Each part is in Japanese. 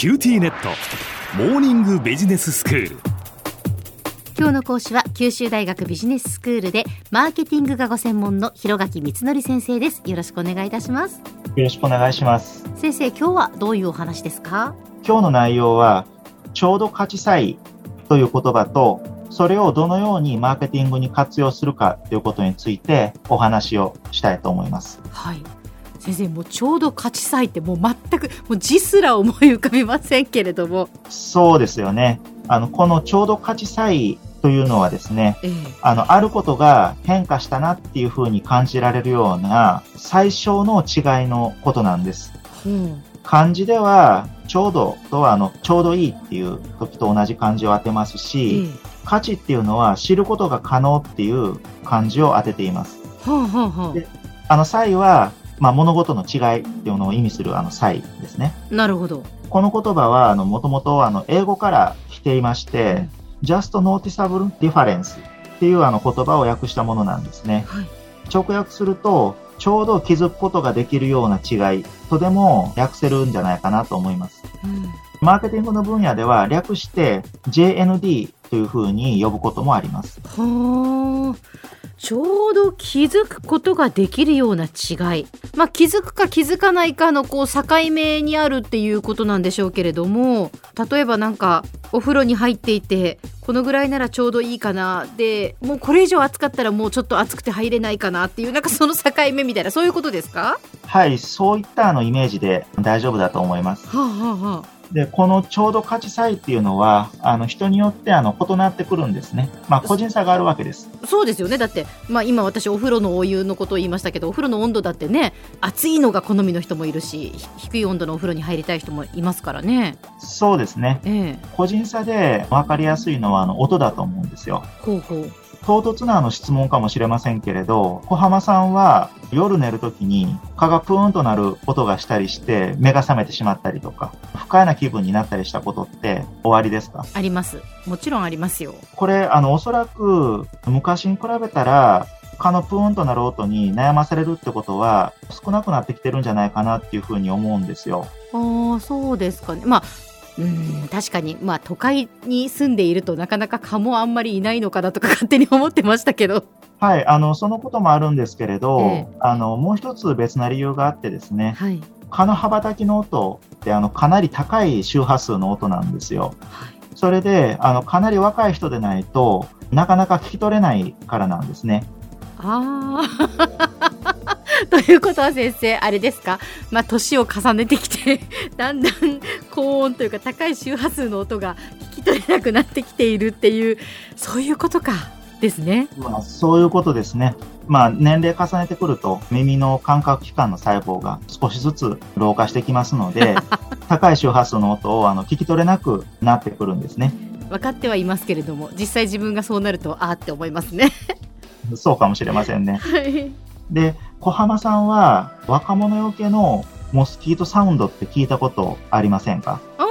QTnet。モーニングビジネススクール。今日の講師は九州大学ビジネススクールでマーケティングがご専門の広垣光則先生です。よろしくお願いいたします。よろしくお願いします。先生今日はどういうお話ですか？今日の内容は、ちょうど価値差異という言葉と、それをどのようにマーケティングに活用するかということについてお話をしたいと思います。はい先生もうちょうど価値差異ってもう全くもう字すら思い浮かびませんけれどもそうですよね。あの、このちょうど価値差異というのはですね、ええあの、あることが変化したなっていうふうに感じられるような最小の違いのことなんです。うん漢字では、ちょうどとは、あの、ちょうどいいっていう時と同じ漢字を当てますえし、え価値っていうのは知ることが可能っていう漢字を当てています。はあはあはであの差異は、まあ、物事の違いっていうのを意味するあの差異ですね。あなるほどこの言葉は、あの、もともとあの、英語から来ていまして、just noticeable difference っていうあの言葉を訳したものなんですね。はい直訳すると、ちょうど気づくことができるような違いとでも訳せるんじゃないかなと思います。うんマーケティングの分野では略して JND というふうに呼ぶこともあります。はあちょうど気づくことができるような違いまあ気づくか気づかないかのこう境目にあるっていうことなんでしょうけれども例えばなんかお風呂に入っていてこのぐらいならちょうどいいかなでもうこれ以上暑かったらもうちょっと暑くて入れないかなっていうなんかその境目みたいなそういうことですか？はい、そういったあのイメージで大丈夫だと思います。はあはあはで、このちょうど価値差異っていうのは、あの人によってあの異なってくるんですね。まあ個人差があるわけです。あそうですよねだって、まあ、今私お風呂のお湯のことを言いましたけどお風呂の温度だってね暑いのが好みの人もいるしひ低い温度のお風呂に入りたい人もいますからね。そうですね。ええ個人差で分かりやすいのはあの音だと思うんですよ。ほうほう唐突なあの質問かもしれませんけれど、小浜さんは夜寝るときに蚊がプーンとなる音がしたりして目が覚めてしまったりとか、不快な気分になったりしたことっておありですか？ありますもちろんありますよ。これ、あの、おそらく昔に比べたら、蚊のプーンとなる音に悩まされるってことは少なくなってきてるんじゃないかなっていうふうに思うんですよ。ああそうですかねまあうん確かにまあ都会に住んでいるとなかなか蚊もあんまりいないのかなとか勝手に思ってましたけど。はい、あの、そのこともあるんですけれど、ええあの、もう一つ別な理由があってですね、はい蚊の羽ばたきの音って、あの、かなり高い周波数の音なんですよ。はいそれで、あの、かなり若い人でないとなかなか聞き取れないからなんですね。ああということは先生あれですか？まあ年を重ねてきて だんだん高音というか高い周波数の音が聞き取れなくなってきているっていうそういうことかですね。まあ、そういうことですね。まあ、年齢重ねてくると、耳の感覚器官の細胞が少しずつ老化してきますので、高い周波数の音をあの聞き取れなくなってくるんですね。分かってはいますけれども実際自分がそうなるとああって思いますね。そうかもしれませんね。はいで、小浜さんは若者向けのモスキートサウンドって聞いたことありませんか？あ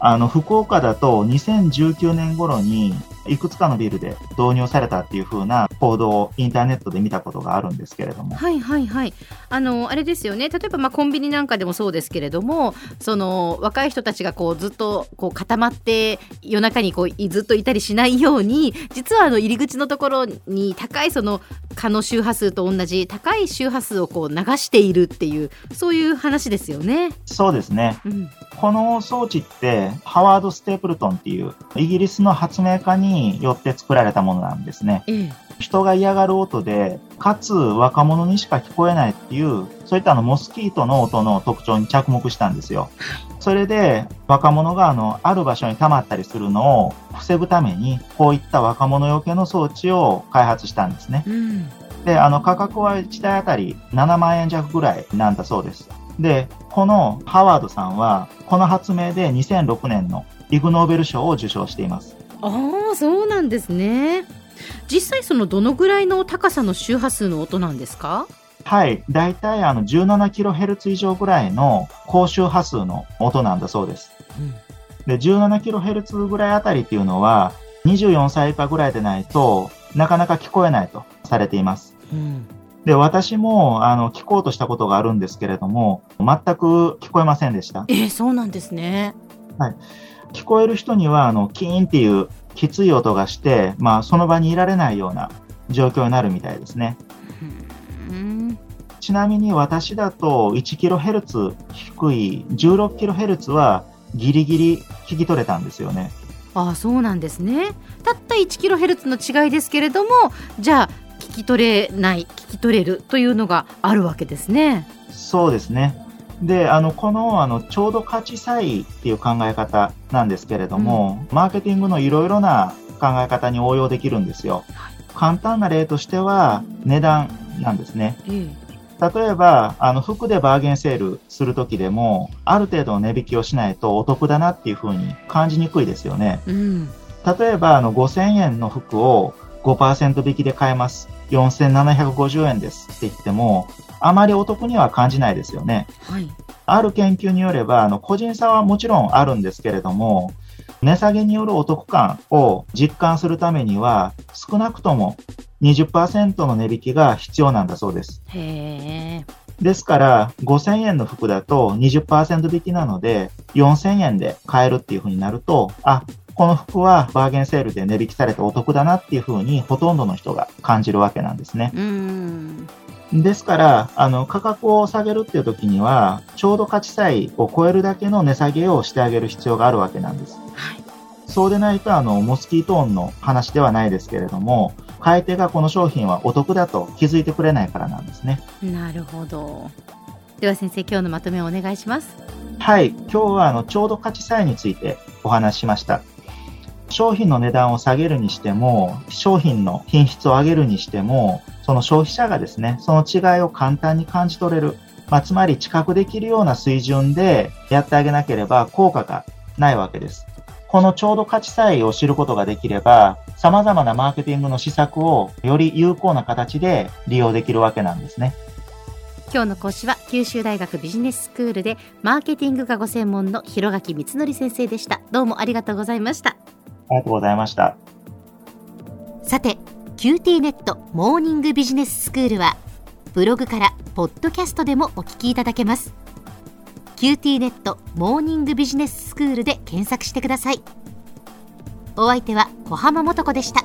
あの、福岡だと2019年頃にいくつかのビルで導入されたっていう風な報道をインターネットで見たことがあるんですけれども。はいはいはい。あのあれですよね。例えばまあコンビニなんかでもそうですけれどもその若い人たちがこうずっとこう固まって夜中にこういずっといたりしないように実はあの入り口のところに高いその蚊の周波数と同じ高い周波数をこう流しているっていうそういう話ですよね。そうですね。うん、この装置って、ハワード・ステープルトンっていう、イギリスの発明家によって作られたものなんですね。ええ人が嫌がる音で、かつ若者にしか聞こえないっていう、そういったあのモスキートの音の特徴に着目したんですよ。それで、若者があの、ある場所に溜まったりするのを防ぐために、こういった若者用系の装置を開発したんですね。うんで、あの、価格は1台あたり7万円弱ぐらいなんだそうです。で、このハワードさんは、この発明で2006年のイグノーベル賞を受賞しています。ああそうなんですね。実際そのどのぐらいの高さの周波数の音なんですか？はい。だいたいあの 17kHz 以上ぐらいの高周波数の音なんだそうです。で、17kHz ぐらいあたりっていうのは、24歳以下ぐらいでないとなかなか聞こえないとされています。うんで、私も、あの、聞こうとしたことがあるんですけれども、全く聞こえませんでした。えー、そうなんですね。聞こえる人には、あの、キーンっていうきつい音がして、まあ、その場にいられないような状況になるみたいですね。うんちなみに私だと 1kHz 低い 16kHz はギリギリ聞き取れたんですよね。ああそうなんですねたった 1kHz の違いですけれどもじゃあ聞き取れない聞き取れるというのがあるわけですねそうですね。で、あの、この、あの、ちょうど価値差異っていう考え方なんですけれども、マーケティングのいろいろな考え方に応用できるんですよ。簡単な例としては、値段なんですね。え例えば、あの、服でバーゲンセールするときでも、ある程度の値引きをしないとお得だなっていうふうに感じにくいですよね。えうん例えば、あの、5000円の服を5%引きで買えます。4750円ですって言っても、あまりお得には感じないですよね。はいある研究によれば、あの、個人差はもちろんあるんですけれども、値下げによるお得感を実感するためには、少なくとも20%の値引きが必要なんだそうです。ですから、5000円の服だと20%引きなので、4000円で買えるっていう風になると、あ、この服はバーゲンセールで値引きされてお得だなっていう風にほとんどの人が感じるわけなんですね。うんですから、あの、価格を下げるっていう時には、ちょうど価値差異を超えるだけの値下げをしてあげる必要があるわけなんです。はいそうでないと、あの、モスキートーンの話ではないですけれども、買い手がこの商品はお得だと気づいてくれないからなんですね。なるほどでは先生今日のまとめをお願いしますはい。今日は、あの、ちょうど価値差異についてお話ししました。商品の値段を下げるにしても、商品の品質を上げるにしても、その消費者がですね、その違いを簡単に感じ取れる。まあ、つまり知覚できるような水準でやってあげなければ効果がないわけです。このちょうど価値差異を知ることができれば、様々なマーケティングの施策をより有効な形で利用できるわけなんですね。今日の講師は九州大学ビジネススクールでマーケティングがご専門の広垣光則先生でしたどうもありがとうございましたありがとうございました。さて QT ネットモーニングビジネススクールはブログからポッドキャストでもお聞きいただけます。QT ネットモーニングビジネススクールで検索してください。お相手は小浜もとこでした。